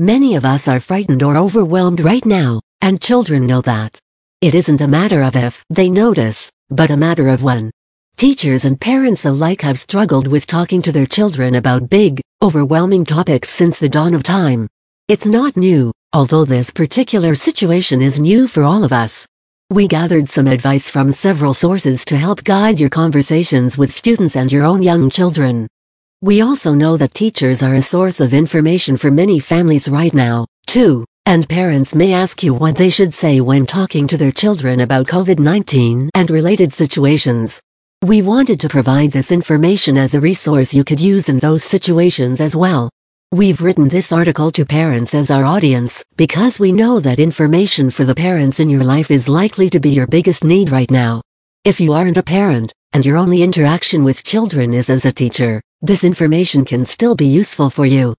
Many of us are frightened or overwhelmed right now, and children know that. It isn't a matter of if they notice, but a matter of when. Teachers and parents alike have struggled with talking to their children about big, overwhelming topics since the dawn of time. It's not new, although this particular situation is new for all of us. We gathered some advice from several sources to help guide your conversations with students and your own young children. We also know that teachers are a source of information for many families right now, too, and parents may ask you what they should say when talking to their children about COVID-19 and related situations. We wanted to provide this information as a resource you could use in those situations as well. We've written this article to parents as our audience because we know that information for the parents in your life is likely to be your biggest need right now. If you aren't a parent, and your only interaction with children is as a teacher, this information can still be useful for you.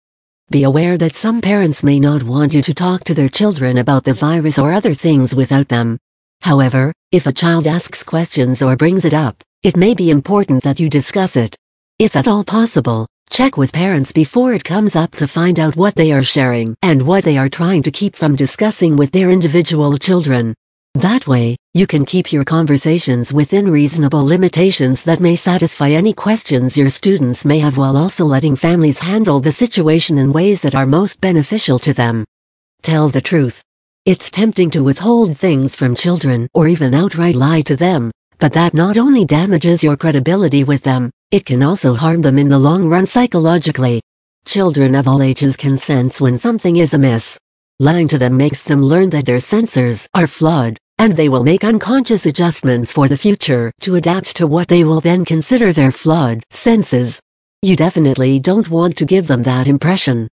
Be aware that some parents may not want you to talk to their children about the virus or other things without them. However, if a child asks questions or brings it up, it may be important that you discuss it. If at all possible, check with parents before it comes up to find out what they are sharing and what they are trying to keep from discussing with their individual children. That way, you can keep your conversations within reasonable limitations that may satisfy any questions your students may have while also letting families handle the situation in ways that are most beneficial to them. Tell the truth. It's tempting to withhold things from children or even outright lie to them, but that not only damages your credibility with them, it can also harm them in the long run psychologically. Children of all ages can sense when something is amiss, Lying to them makes them learn that their sensors are flawed, and they will make unconscious adjustments for the future to adapt to what they will then consider their flawed senses. You definitely don't want to give them that impression.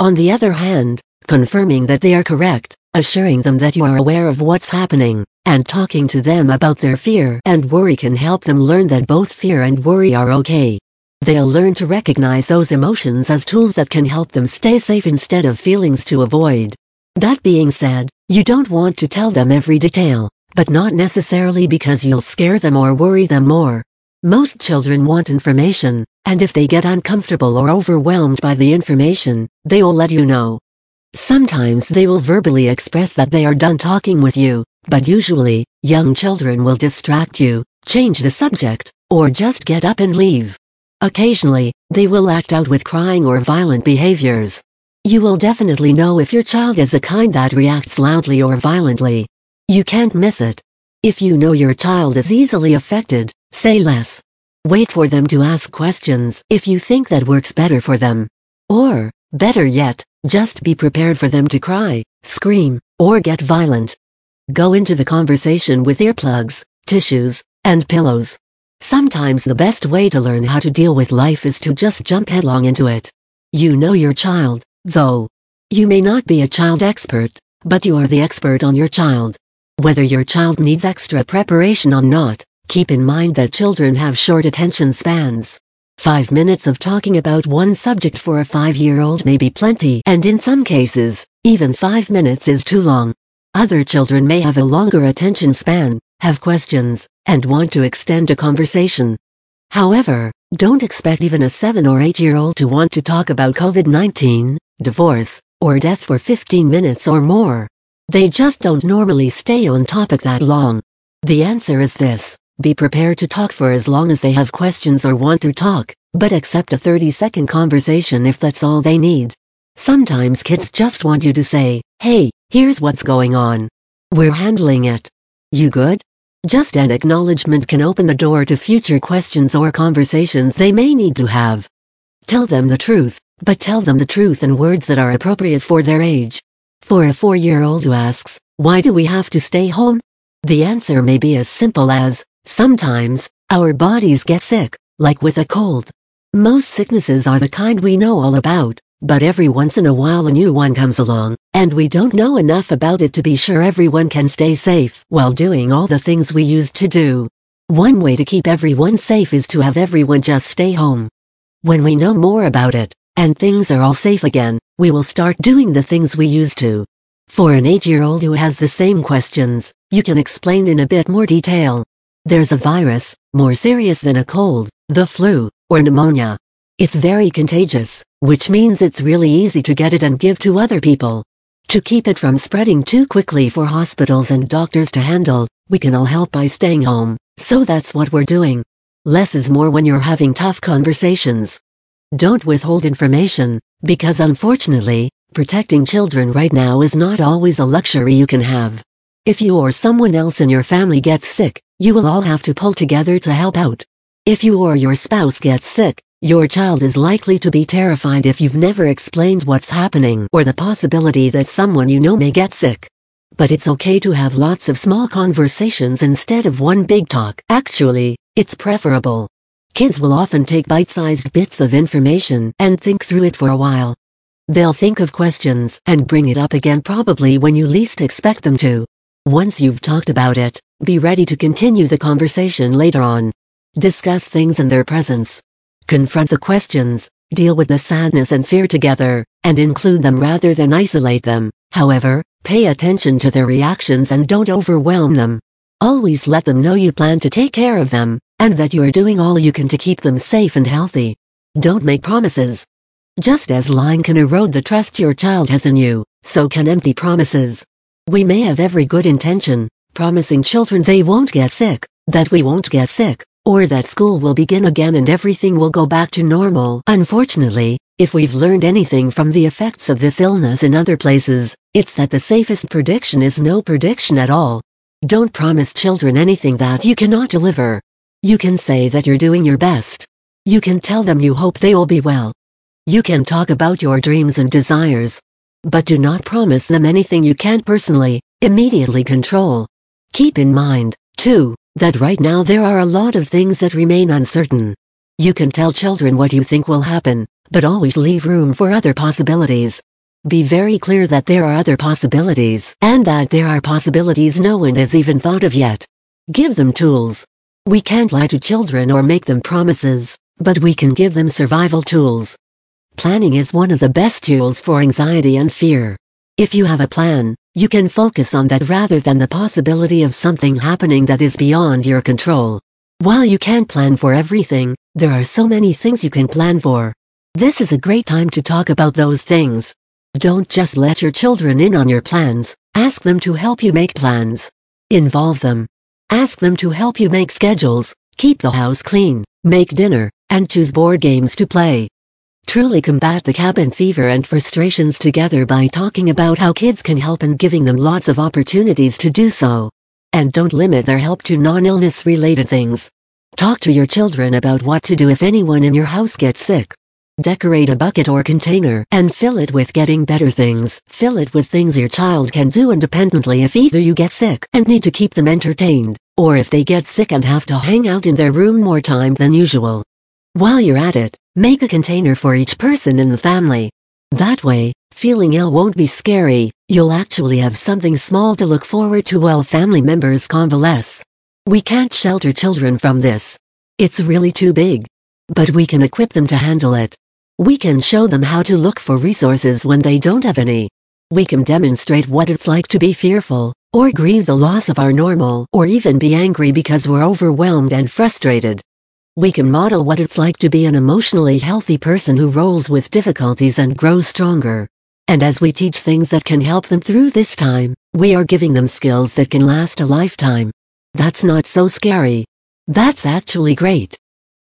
On the other hand, confirming that they are correct, assuring them that you are aware of what's happening, and talking to them about their fear and worry can help them learn that both fear and worry are okay. They'll learn to recognize those emotions as tools that can help them stay safe instead of feelings to avoid. That being said, you don't want to tell them every detail, but not necessarily because you'll scare them or worry them more. Most children want information, and if they get uncomfortable or overwhelmed by the information, they will let you know. Sometimes they will verbally express that they are done talking with you, but usually, young children will distract you, change the subject, or just get up and leave. Occasionally, they will act out with crying or violent behaviors. You will definitely know if your child is the kind that reacts loudly or violently. You can't miss it. If you know your child is easily affected, say less. Wait for them to ask questions if you think that works better for them. Or, better yet, just be prepared for them to cry, scream, or get violent. Go into the conversation with earplugs, tissues, and pillows. Sometimes the best way to learn how to deal with life is to just jump headlong into it. You know your child, though. You may not be a child expert, but you are the expert on your child. Whether your child needs extra preparation or not, keep in mind that children have short attention spans. Five minutes of talking about one subject for a five-year-old may be plenty and in some cases, even five minutes is too long. Other children may have a longer attention span, have questions, and want to extend a conversation. However, don't expect even a 7 or 8 year old to want to talk about COVID-19, divorce, or death for 15 minutes or more. They just don't normally stay on topic that long. The answer is this, be prepared to talk for as long as they have questions or want to talk, but accept a 30 second conversation if that's all they need. Sometimes kids just want you to say, hey, here's what's going on. We're handling it. You good? Just an acknowledgement can open the door to future questions or conversations they may need to have. Tell them the truth, but tell them the truth in words that are appropriate for their age. For a four-year-old who asks, why do we have to stay home? The answer may be as simple as, sometimes, our bodies get sick, like with a cold. Most sicknesses are the kind we know all about, but every once in a while a new one comes along, and we don't know enough about it to be sure everyone can stay safe while doing all the things we used to do. One way to keep everyone safe is to have everyone just stay home. When we know more about it, and things are all safe again, we will start doing the things we used to. For an 8-year-old who has the same questions, you can explain in a bit more detail. There's a virus, more serious than a cold, the flu, or pneumonia. It's very contagious, which means it's really easy to get it and give to other people. To keep it from spreading too quickly for hospitals and doctors to handle, we can all help by staying home, so that's what we're doing. Less is more when you're having tough conversations. Don't withhold information, because unfortunately, protecting children right now is not always a luxury you can have. If you or someone else in your family gets sick, you will all have to pull together to help out. If you or your spouse gets sick, your child is likely to be terrified if you've never explained what's happening or the possibility that someone you know may get sick. But it's okay to have lots of small conversations instead of one big talk. Actually, it's preferable. Kids will often take bite-sized bits of information and think through it for a while. They'll think of questions and bring it up again probably when you least expect them to. Once you've talked about it, be ready to continue the conversation later on. Discuss things in their presence. Confront the questions, deal with the sadness and fear together, and include them rather than isolate them. However, pay attention to their reactions and don't overwhelm them. Always let them know you plan to take care of them, and that you are doing all you can to keep them safe and healthy. Don't make promises. Just as lying can erode the trust your child has in you, so can empty promises. We may have every good intention, promising children they won't get sick, that we won't get sick, or that school will begin again and everything will go back to normal. Unfortunately, if we've learned anything from the effects of this illness in other places, it's that the safest prediction is no prediction at all. Don't promise children anything that you cannot deliver. You can say that you're doing your best. You can tell them you hope they will be well. You can talk about your dreams and desires. But do not promise them anything you can't personally, immediately control. Keep in mind, too, that right now there are a lot of things that remain uncertain. You can tell children what you think will happen, but always leave room for other possibilities. Be very clear that there are other possibilities, and that there are possibilities no one has even thought of yet. Give them tools. We can't lie to children or make them promises, but we can give them survival tools. Planning is one of the best tools for anxiety and fear. If you have a plan, you can focus on that rather than the possibility of something happening that is beyond your control. While you can't plan for everything, there are so many things you can plan for. This is a great time to talk about those things. Don't just let your children in on your plans, ask them to help you make plans. Involve them. Ask them to help you make schedules, keep the house clean, make dinner, and choose board games to play. Truly combat the cabin fever and frustrations together by talking about how kids can help and giving them lots of opportunities to do so. And don't limit their help to non-illness related things. Talk to your children about what to do if anyone in your house gets sick. Decorate a bucket or container and fill it with getting better things. Fill it with things your child can do independently if either you get sick and need to keep them entertained, or if they get sick and have to hang out in their room more time than usual. While you're at it, make a container for each person in the family. That way, feeling ill won't be scary, you'll actually have something small to look forward to while family members convalesce. We can't shelter children from this. It's really too big. But we can equip them to handle it. We can show them how to look for resources when they don't have any. We can demonstrate what it's like to be fearful, or grieve the loss of our normal, or even be angry because we're overwhelmed and frustrated. We can model what it's like to be an emotionally healthy person who rolls with difficulties and grows stronger. And as we teach things that can help them through this time, we are giving them skills that can last a lifetime. That's not so scary. That's actually great.